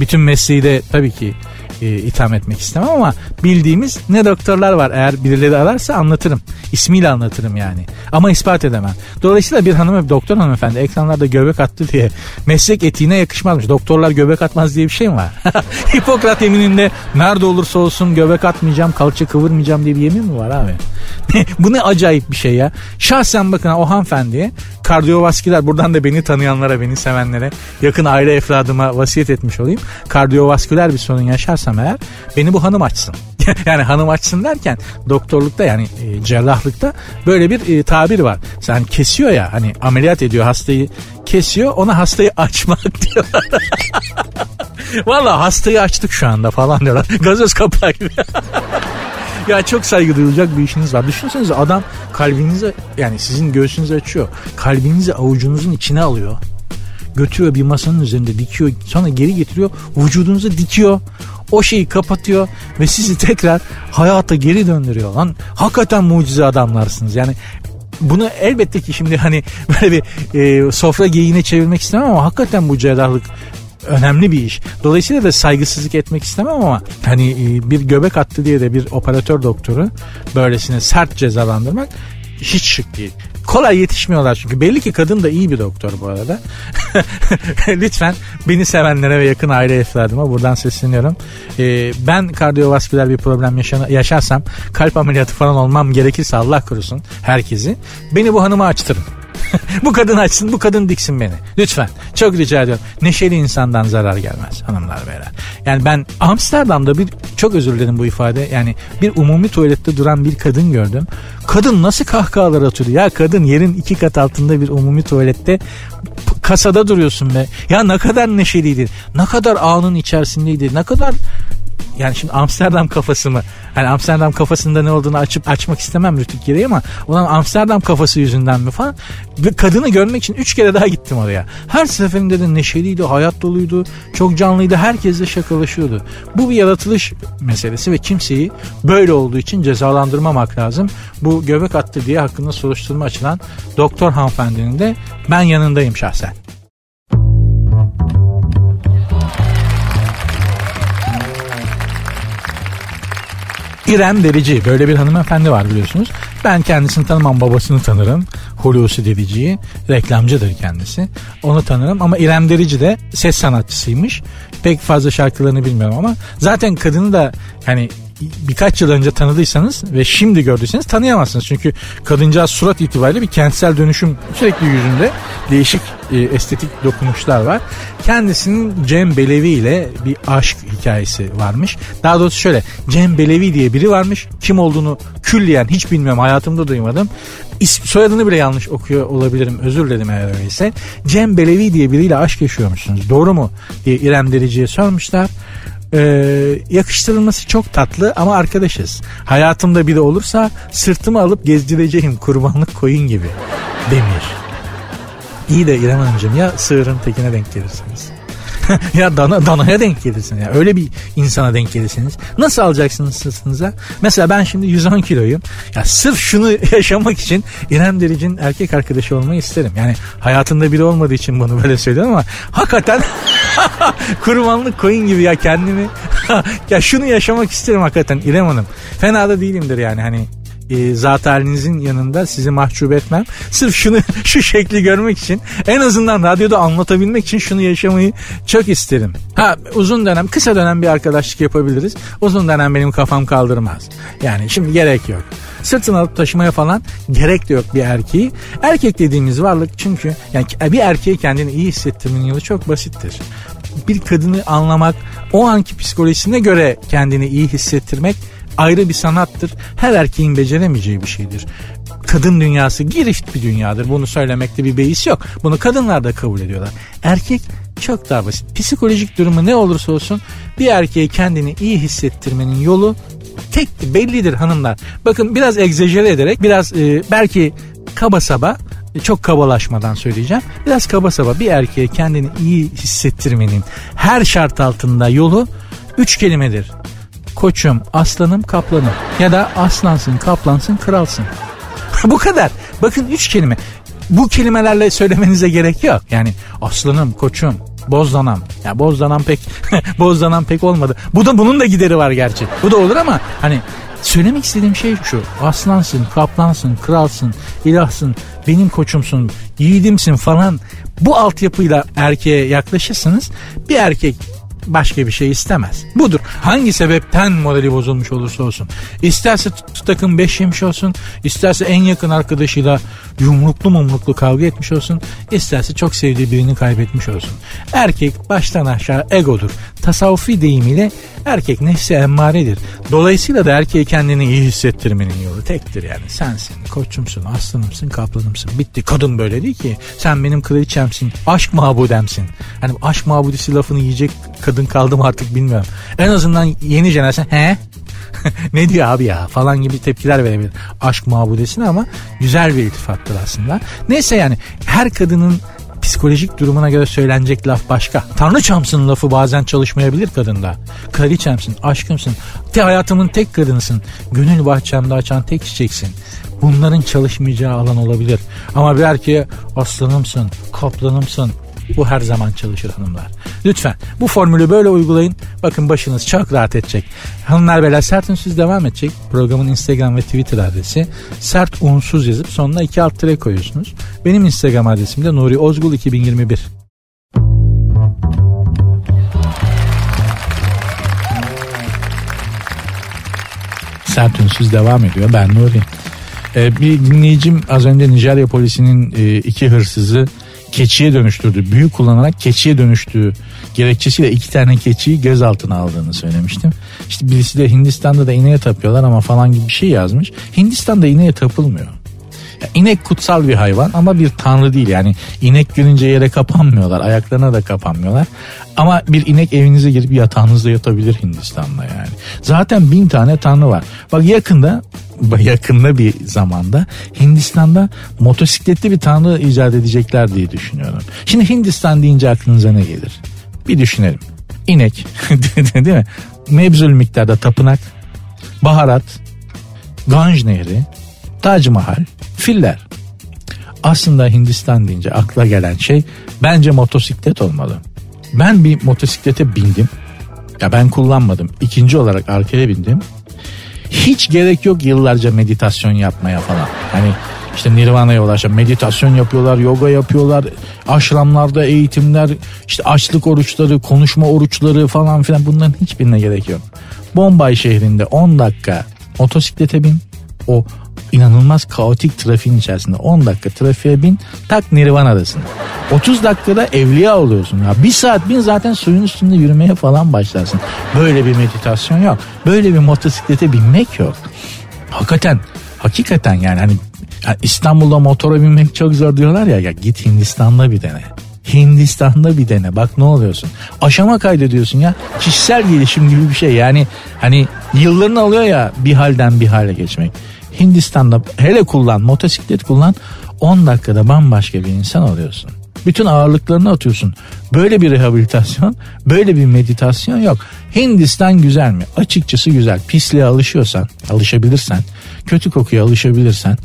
Bütün mesleği de tabii ki e, itham etmek istemem ama bildiğimiz ne doktorlar var. Eğer birileri ararsa anlatırım. İsmiyle anlatırım yani. Ama ispat edemem. Dolayısıyla bir hanım doktor hanımefendi ekranlarda göbek attı diye meslek etiğine yakışmazmış. Doktorlar göbek atmaz diye bir şey mi var? Hipokrat yemininde nerede olursa olsun göbek atmayacağım, kalça kıvırmayacağım diye bir yemin mi var abi? Bu ne acayip bir şey ya. Şahsen bakın o hanımefendiye kardiyovasküler buradan da beni tanıyanlara, beni sevenlere, yakın aile efradıma vasiyet etmiş olayım. Kardiyovasküler bir sorun yaşarsam eğer beni bu hanım açsın. yani hanım açsın derken doktorlukta yani e, cerrahlıkta böyle bir e, tabir var. Sen kesiyor ya hani ameliyat ediyor hastayı kesiyor ona hastayı açmak diyorlar. Valla hastayı açtık şu anda falan diyorlar. Gazoz kapağı gibi. ya çok saygı duyulacak bir işiniz var. Düşünsenize adam kalbinizi yani sizin göğsünüzü açıyor. Kalbinizi avucunuzun içine alıyor. Götürüyor bir masanın üzerinde dikiyor. Sonra geri getiriyor. Vücudunuzu dikiyor. O şeyi kapatıyor ve sizi tekrar hayata geri döndürüyor lan. Hakikaten mucize adamlarsınız. Yani bunu elbette ki şimdi hani böyle bir e, sofra geyiğine çevirmek istemem ama hakikaten bu cerrahlık önemli bir iş. Dolayısıyla da saygısızlık etmek istemem ama hani e, bir göbek attı diye de bir operatör doktoru böylesine sert cezalandırmak hiç şık değil. Kolay yetişmiyorlar çünkü belli ki kadın da iyi bir doktor bu arada. Lütfen beni sevenlere ve yakın aile efradıma buradan sesleniyorum. Ee, ben kardiyovasküler bir problem yaşana, yaşarsam kalp ameliyatı falan olmam gerekirse Allah korusun herkesi. Beni bu hanıma açtırın. bu kadın açsın bu kadın diksin beni. Lütfen çok rica ediyorum. Neşeli insandan zarar gelmez hanımlar beyler. Yani ben Amsterdam'da bir çok özür dilerim bu ifade. Yani bir umumi tuvalette duran bir kadın gördüm. Kadın nasıl kahkahalar atıyordu. Ya kadın yerin iki kat altında bir umumi tuvalette kasada duruyorsun be. Ya ne kadar neşeliydi. Ne kadar anın içerisindeydi. Ne kadar yani şimdi Amsterdam kafası mı? Hani Amsterdam kafasında ne olduğunu açıp açmak istemem rütük gereği ama olan Amsterdam kafası yüzünden mi falan. Ve kadını görmek için üç kere daha gittim oraya. Her seferinde de neşeliydi, hayat doluydu, çok canlıydı, herkesle şakalaşıyordu. Bu bir yaratılış meselesi ve kimseyi böyle olduğu için cezalandırmamak lazım. Bu göbek attı diye hakkında soruşturma açılan doktor hanımefendinin de ben yanındayım şahsen. İrem Derici böyle bir hanımefendi var biliyorsunuz. Ben kendisini tanımam babasını tanırım. Hulusi Derici'yi reklamcıdır kendisi. Onu tanırım ama İrem Derici de ses sanatçısıymış. Pek fazla şarkılarını bilmiyorum ama zaten kadını da hani birkaç yıl önce tanıdıysanız ve şimdi gördüyseniz tanıyamazsınız. Çünkü kadıncağız surat itibariyle bir kentsel dönüşüm sürekli yüzünde değişik e, estetik dokunuşlar var. Kendisinin Cem Belevi ile bir aşk hikayesi varmış. Daha doğrusu şöyle Cem Belevi diye biri varmış. Kim olduğunu külliyen hiç bilmiyorum hayatımda duymadım. İsm, soyadını bile yanlış okuyor olabilirim özür dilerim eğer öyleyse. Cem Belevi diye biriyle aşk yaşıyormuşsunuz doğru mu diye İrem Derici'ye sormuşlar. Ee, yakıştırılması çok tatlı ama arkadaşız. Hayatımda biri olursa sırtımı alıp gezdireceğim kurbanlık koyun gibi. Demir. İyi de İrem Hanımcığım ya sığırın tekine denk gelirsiniz. ya dana, danaya denk gelirsin ya. Öyle bir insana denk gelirsiniz. Nasıl alacaksınız sırtınıza? Mesela ben şimdi 110 kiloyum. Ya sırf şunu yaşamak için İrem Derici'nin erkek arkadaşı olmayı isterim. Yani hayatında biri olmadığı için bunu böyle söylüyorum ama hakikaten kurbanlık koyun gibi ya kendimi ya şunu yaşamak isterim hakikaten İrem Hanım. Fena da değilimdir yani hani e, zat halinizin yanında sizi mahcup etmem. Sırf şunu şu şekli görmek için en azından radyoda anlatabilmek için şunu yaşamayı çok isterim. Ha uzun dönem kısa dönem bir arkadaşlık yapabiliriz. Uzun dönem benim kafam kaldırmaz. Yani şimdi gerek yok. Sırtını alıp taşımaya falan gerek de yok bir erkeği. Erkek dediğimiz varlık çünkü yani bir erkeğe kendini iyi hissettirmenin yolu çok basittir bir kadını anlamak, o anki psikolojisine göre kendini iyi hissettirmek ayrı bir sanattır. Her erkeğin beceremeyeceği bir şeydir. Kadın dünyası girift bir dünyadır. Bunu söylemekte bir beis yok. Bunu kadınlar da kabul ediyorlar. Erkek çok daha basit. Psikolojik durumu ne olursa olsun bir erkeğe kendini iyi hissettirmenin yolu tek bellidir hanımlar. Bakın biraz egzajere ederek biraz e, belki kaba saba e, çok kabalaşmadan söyleyeceğim. Biraz kaba saba bir erkeğe kendini iyi hissettirmenin her şart altında yolu üç kelimedir koçum, aslanım, kaplanım ya da aslansın, kaplansın, kralsın. Bu kadar. Bakın üç kelime. Bu kelimelerle söylemenize gerek yok. Yani aslanım, koçum, bozdanam. Ya bozdanam pek bozdanam pek olmadı. Bu da bunun da gideri var gerçi. Bu da olur ama hani söylemek istediğim şey şu. Aslansın, kaplansın, kralsın, ilahsın, benim koçumsun, yiğidimsin falan. Bu altyapıyla erkeğe yaklaşırsınız bir erkek başka bir şey istemez. Budur. Hangi sebepten morali bozulmuş olursa olsun. İsterse takım beş yemiş olsun, isterse en yakın arkadaşıyla yumruklu mumruklu kavga etmiş olsun, isterse çok sevdiği birini kaybetmiş olsun. Erkek baştan aşağı egodur. Tasavvufi deyimiyle erkek nefsi emmaredir. Dolayısıyla da erkeğe kendini iyi hissettirmenin yolu tektir yani. Sensin, koçumsun, aslanımsın, kaplanımsın. Bitti. Kadın böyle değil ki. Sen benim kraliçemsin, aşk mabudemsin. Hani aşk mabudisi lafını yiyecek kadın kaldı mı artık bilmiyorum. En azından yeni jenerasyon he ne diyor abi ya falan gibi tepkiler verebilir aşk mabudesine ama güzel bir iltifattır aslında. Neyse yani her kadının psikolojik durumuna göre söylenecek laf başka. Tanrıçamsın lafı bazen çalışmayabilir kadında. Kraliçemsin, aşkımsın, te hayatımın tek kadınısın, gönül bahçemde açan tek çiçeksin. Bunların çalışmayacağı alan olabilir. Ama bir erkeğe aslanımsın, kaplanımsın, bu her zaman çalışır hanımlar. Lütfen bu formülü böyle uygulayın. Bakın başınız çok rahat edecek. Hanımlar beyler sert unsuz devam edecek. Programın Instagram ve Twitter adresi sert unsuz yazıp sonuna iki alt tire koyuyorsunuz. Benim Instagram adresim de Nuri Ozgul 2021. Sert unsuz devam ediyor. Ben Nuri. Ee, bir dinleyicim az önce Nijerya polisinin e, iki hırsızı keçiye dönüştürdü. Büyü kullanarak keçiye dönüştüğü gerekçesiyle iki tane keçiyi gözaltına aldığını söylemiştim. İşte birisi de Hindistan'da da ineğe tapıyorlar ama falan gibi bir şey yazmış. Hindistan'da ineğe tapılmıyor. Ya inek kutsal bir hayvan ama bir tanrı değil. Yani inek görünce yere kapanmıyorlar. Ayaklarına da kapanmıyorlar. Ama bir inek evinize girip yatağınızda yatabilir Hindistan'da yani. Zaten bin tane tanrı var. Bak yakında yakında bir zamanda Hindistan'da motosikletli bir tanrı icat edecekler diye düşünüyorum. Şimdi Hindistan deyince aklınıza ne gelir? Bir düşünelim. İnek değil mi? Mebzul miktarda tapınak, baharat, Ganj Nehri, Tac Mahal, filler. Aslında Hindistan deyince akla gelen şey bence motosiklet olmalı. Ben bir motosiklete bindim. Ya ben kullanmadım. İkinci olarak arkaya bindim. Hiç gerek yok yıllarca meditasyon yapmaya falan. Hani işte Nirvana'ya ulaşan meditasyon yapıyorlar, yoga yapıyorlar, aşramlarda eğitimler, işte açlık oruçları, konuşma oruçları falan filan bunların hiçbirine gerek yok. Bombay şehrinde 10 dakika motosiklete bin. O inanılmaz kaotik trafiğin içerisinde 10 dakika trafiğe bin tak Nirvana'dasın. 30 dakikada evliya oluyorsun ya. Bir saat bin zaten suyun üstünde yürümeye falan başlarsın. Böyle bir meditasyon yok. Böyle bir motosiklete binmek yok. Hakikaten hakikaten yani hani İstanbul'da motora binmek çok zor diyorlar ya, ya git Hindistan'da bir dene. Hindistan'da bir dene bak ne oluyorsun. Aşama kaydediyorsun ya. Kişisel gelişim gibi bir şey yani hani yıllarını alıyor ya bir halden bir hale geçmek. Hindistan'da hele kullan motosiklet kullan 10 dakikada bambaşka bir insan oluyorsun. Bütün ağırlıklarını atıyorsun. Böyle bir rehabilitasyon, böyle bir meditasyon yok. Hindistan güzel mi? Açıkçası güzel. Pisliğe alışıyorsan, alışabilirsen, kötü kokuya alışabilirsen,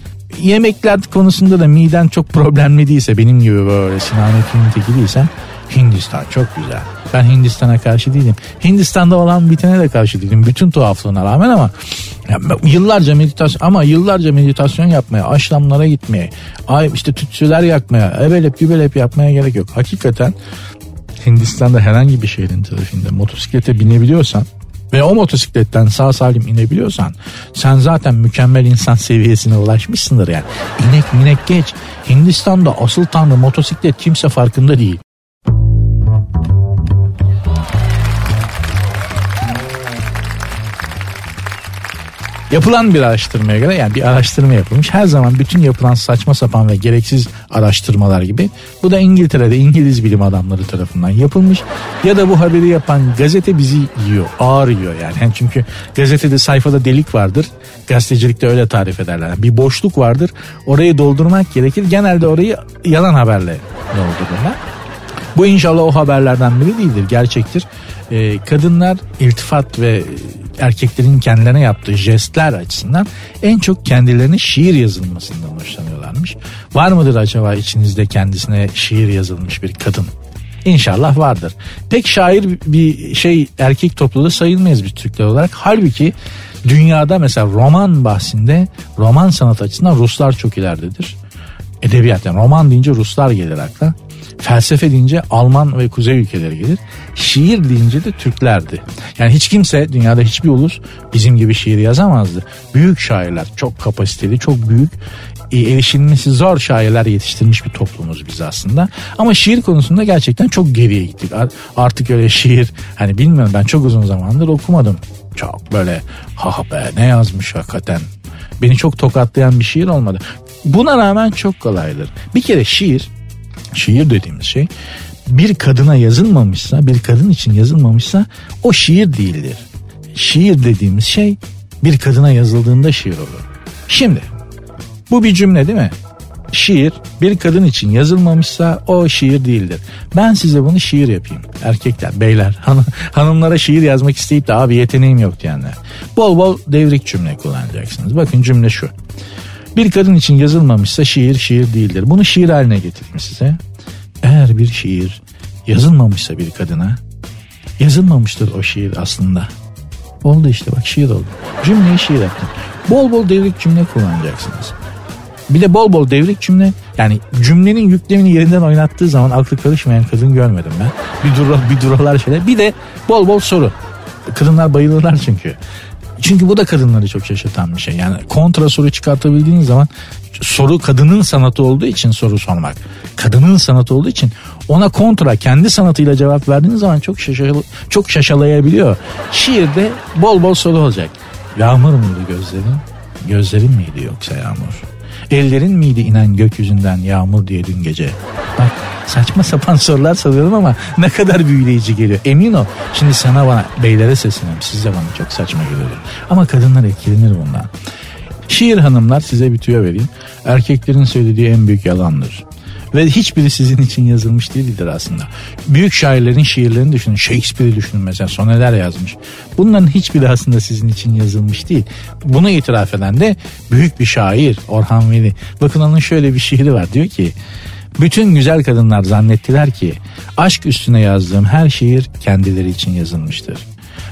yemekler konusunda da miden çok problemli değilse, benim gibi böyle sinanetin teki değilsen Hindistan çok güzel. Ben Hindistan'a karşı değilim. Hindistan'da olan bitene de karşı değilim. Bütün tuhaflığına rağmen ama yıllarca meditasyon ama yıllarca meditasyon yapmaya, aşramlara gitmeye, ay işte tütsüler yakmaya, ebelep gübelep yapmaya gerek yok. Hakikaten Hindistan'da herhangi bir şehrin trafiğinde motosiklete binebiliyorsan ve o motosikletten sağ salim inebiliyorsan sen zaten mükemmel insan seviyesine ulaşmışsındır yani. İnek minek geç. Hindistan'da asıl tanrı motosiklet kimse farkında değil. Yapılan bir araştırmaya göre yani bir araştırma yapılmış. Her zaman bütün yapılan saçma sapan ve gereksiz araştırmalar gibi bu da İngiltere'de İngiliz bilim adamları tarafından yapılmış. Ya da bu haberi yapan gazete bizi yiyor, ağır yiyor yani. yani çünkü gazetede sayfada delik vardır. Gazetecilikte öyle tarif ederler. Bir boşluk vardır. Orayı doldurmak gerekir. Genelde orayı yalan haberle doldururlar. Bu inşallah o haberlerden biri değildir. Gerçektir. Ee, kadınlar iltifat ve erkeklerin kendilerine yaptığı jestler açısından en çok kendilerine şiir yazılmasından hoşlanıyorlarmış. Var mıdır acaba içinizde kendisine şiir yazılmış bir kadın? İnşallah vardır. Pek şair bir şey erkek topluluğu sayılmayız biz Türkler olarak. Halbuki dünyada mesela roman bahsinde roman sanat açısından Ruslar çok ileridedir. Edebiyat yani roman deyince Ruslar gelir akla. Felsefe deyince Alman ve Kuzey ülkeleri gelir. Şiir deyince de Türklerdi. Yani hiç kimse dünyada hiçbir ulus bizim gibi şiir yazamazdı. Büyük şairler çok kapasiteli çok büyük e, erişilmesi zor şairler yetiştirmiş bir toplumuz biz aslında. Ama şiir konusunda gerçekten çok geriye gittik. Artık öyle şiir hani bilmiyorum ben çok uzun zamandır okumadım. Çok böyle ha be ne yazmış hakikaten. Beni çok tokatlayan bir şiir olmadı. Buna rağmen çok kolaydır. Bir kere şiir şiir dediğimiz şey bir kadına yazılmamışsa, bir kadın için yazılmamışsa o şiir değildir. Şiir dediğimiz şey bir kadına yazıldığında şiir olur. Şimdi bu bir cümle değil mi? Şiir bir kadın için yazılmamışsa o şiir değildir. Ben size bunu şiir yapayım. Erkekler, beyler, hanım, hanımlara şiir yazmak isteyip de abi yeteneğim yok diyenler. Bol bol devrik cümle kullanacaksınız. Bakın cümle şu. Bir kadın için yazılmamışsa şiir şiir değildir. Bunu şiir haline getirdim size. Eğer bir şiir yazılmamışsa bir kadına yazılmamıştır o şiir aslında. Oldu işte bak şiir oldu. Cümleyi şiir yaptım. Bol bol devrik cümle kullanacaksınız. Bir de bol bol devrik cümle yani cümlenin yüklemini yerinden oynattığı zaman aklı karışmayan kadın görmedim ben. Bir dura, bir duralar şeyler. Bir de bol bol soru. Kadınlar bayılırlar çünkü. Çünkü bu da kadınları çok şaşırtan bir şey. Yani kontra soru çıkartabildiğiniz zaman soru kadının sanatı olduğu için soru sormak. Kadının sanatı olduğu için ona kontra kendi sanatıyla cevap verdiğiniz zaman çok şaşal çok şaşalayabiliyor. Şiirde bol bol soru olacak. Yağmur muydu gözlerin? Gözlerin miydi yoksa yağmur? Ellerin miydi inen gökyüzünden yağmur diye dün gece? Bak saçma sapan sorular soruyorum ama ne kadar büyüleyici geliyor. Emin ol şimdi sana bana beylere sesleniyorum siz de bana çok saçma geliyor. Ama kadınlar etkilenir bundan. Şiir hanımlar size bir tüyo vereyim. Erkeklerin söylediği en büyük yalandır. Ve hiçbiri sizin için yazılmış değildir aslında. Büyük şairlerin şiirlerini düşünün. Shakespeare'i düşünün mesela soneler yazmış. Bunların hiçbiri aslında sizin için yazılmış değil. Bunu itiraf eden de büyük bir şair Orhan Veli. Bakın onun şöyle bir şiiri var. Diyor ki bütün güzel kadınlar zannettiler ki aşk üstüne yazdığım her şiir kendileri için yazılmıştır.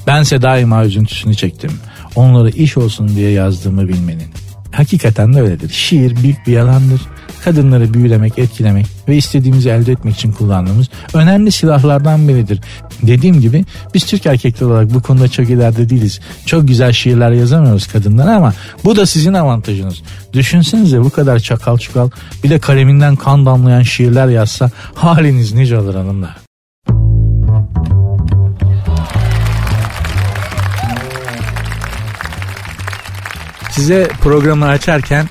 Bense daima üzüntüsünü çektim. Onları iş olsun diye yazdığımı bilmenin. Hakikaten de öyledir. Şiir büyük bir yalandır kadınları büyülemek, etkilemek ve istediğimizi elde etmek için kullandığımız önemli silahlardan biridir. Dediğim gibi biz Türk erkekler olarak bu konuda çok ileride değiliz. Çok güzel şiirler yazamıyoruz kadınlara ama bu da sizin avantajınız. Düşünsenize bu kadar çakal çukal bir de kaleminden kan damlayan şiirler yazsa haliniz nice olur hanımlar. Size programı açarken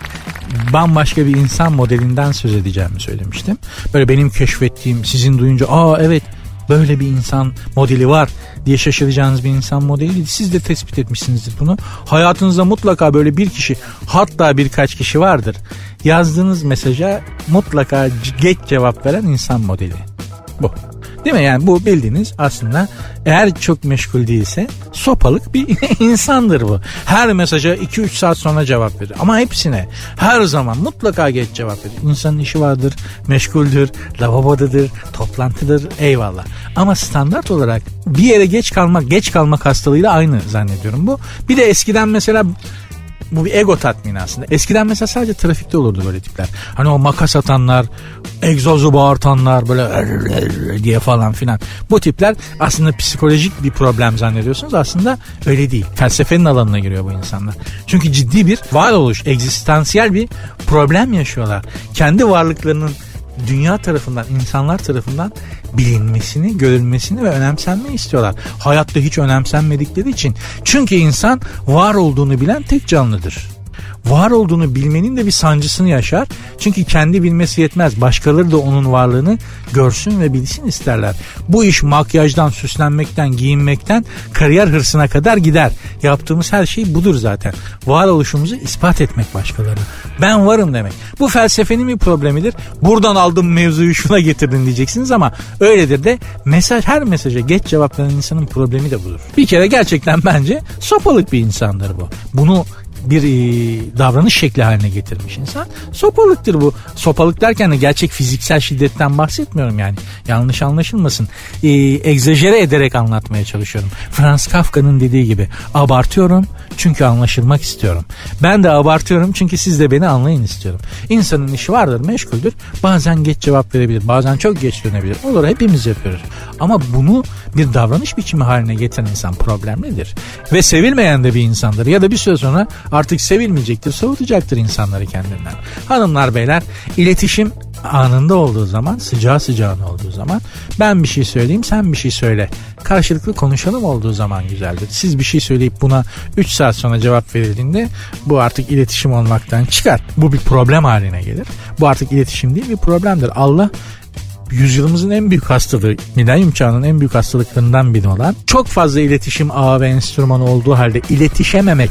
bambaşka bir insan modelinden söz edeceğimi söylemiştim. Böyle benim keşfettiğim sizin duyunca aa evet böyle bir insan modeli var diye şaşıracağınız bir insan modeli. Siz de tespit etmişsinizdir bunu. Hayatınızda mutlaka böyle bir kişi hatta birkaç kişi vardır. Yazdığınız mesaja mutlaka geç cevap veren insan modeli. Bu. Değil mi? Yani bu bildiğiniz aslında eğer çok meşgul değilse sopalık bir insandır bu. Her mesaja 2-3 saat sonra cevap verir. Ama hepsine her zaman mutlaka geç cevap verir. İnsanın işi vardır, meşguldür, lavabodadır, toplantıdır eyvallah. Ama standart olarak bir yere geç kalmak, geç kalmak hastalığıyla aynı zannediyorum bu. Bir de eskiden mesela bu bir ego tatmini aslında. Eskiden mesela sadece trafikte olurdu böyle tipler. Hani o makas atanlar, egzozu bağırtanlar böyle diye falan filan. Bu tipler aslında psikolojik bir problem zannediyorsunuz. Aslında öyle değil. Felsefenin alanına giriyor bu insanlar. Çünkü ciddi bir varoluş, egzistansiyel bir problem yaşıyorlar. Kendi varlıklarının dünya tarafından, insanlar tarafından bilinmesini, görülmesini ve önemsenmeyi istiyorlar. Hayatta hiç önemsenmedikleri için. Çünkü insan var olduğunu bilen tek canlıdır var olduğunu bilmenin de bir sancısını yaşar. Çünkü kendi bilmesi yetmez. Başkaları da onun varlığını görsün ve bilsin isterler. Bu iş makyajdan, süslenmekten, giyinmekten kariyer hırsına kadar gider. Yaptığımız her şey budur zaten. Varoluşumuzu ispat etmek başkalarına. Ben varım demek. Bu felsefenin bir problemidir. Buradan aldım mevzuyu şuna getirdin diyeceksiniz ama öyledir de mesaj her mesaja geç cevap veren insanın problemi de budur. Bir kere gerçekten bence sopalık bir insandır bu. Bunu bir e, davranış şekli haline getirmiş insan. Sopalıktır bu. Sopalık derken de gerçek fiziksel şiddetten bahsetmiyorum yani. Yanlış anlaşılmasın. E, egzajere ederek anlatmaya çalışıyorum. Franz Kafka'nın dediği gibi abartıyorum çünkü anlaşılmak istiyorum. Ben de abartıyorum çünkü siz de beni anlayın istiyorum. İnsanın işi vardır, meşguldür. Bazen geç cevap verebilir, bazen çok geç dönebilir. Olur hepimiz yapıyoruz. Ama bunu bir davranış biçimi haline getiren insan problemlidir. Ve sevilmeyen de bir insandır. Ya da bir süre sonra artık sevilmeyecektir, soğutacaktır insanları kendinden. Hanımlar beyler iletişim anında olduğu zaman sıcağı sıcağına olduğu zaman ben bir şey söyleyeyim sen bir şey söyle karşılıklı konuşalım olduğu zaman güzeldir. Siz bir şey söyleyip buna 3 saat sonra cevap verildiğinde bu artık iletişim olmaktan çıkar. Bu bir problem haline gelir. Bu artık iletişim değil bir problemdir. Allah yüzyılımızın en büyük hastalığı, milenyum çağının en büyük hastalıklarından biri olan çok fazla iletişim ağı ve enstrümanı olduğu halde iletişememek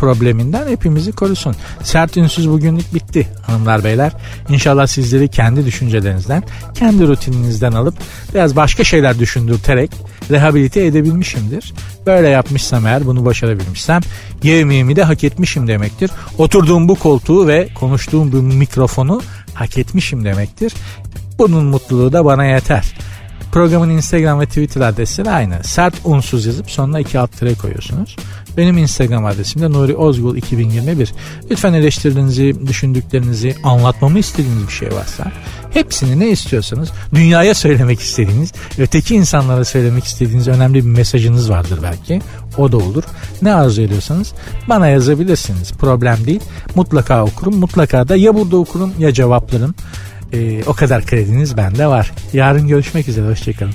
probleminden hepimizi korusun. Sert ünsüz bugünlük bitti hanımlar beyler. İnşallah sizleri kendi düşüncelerinizden, kendi rutininizden alıp biraz başka şeyler düşündürterek rehabilite edebilmişimdir. Böyle yapmışsam eğer bunu başarabilmişsem yemeğimi de hak etmişim demektir. Oturduğum bu koltuğu ve konuştuğum bu mikrofonu hak etmişim demektir. Bunun mutluluğu da bana yeter. Programın Instagram ve Twitter adresleri aynı. Sert unsuz yazıp sonuna iki alt tere koyuyorsunuz. Benim Instagram adresim de Nuri Ozgul 2021. Lütfen eleştirdiğinizi, düşündüklerinizi, anlatmamı istediğiniz bir şey varsa hepsini ne istiyorsanız dünyaya söylemek istediğiniz, öteki insanlara söylemek istediğiniz önemli bir mesajınız vardır belki. O da olur. Ne arzu ediyorsanız bana yazabilirsiniz. Problem değil. Mutlaka okurum. Mutlaka da ya burada okurum ya cevaplarım. Ee, o kadar krediniz bende var. Yarın görüşmek üzere. Hoşçakalın.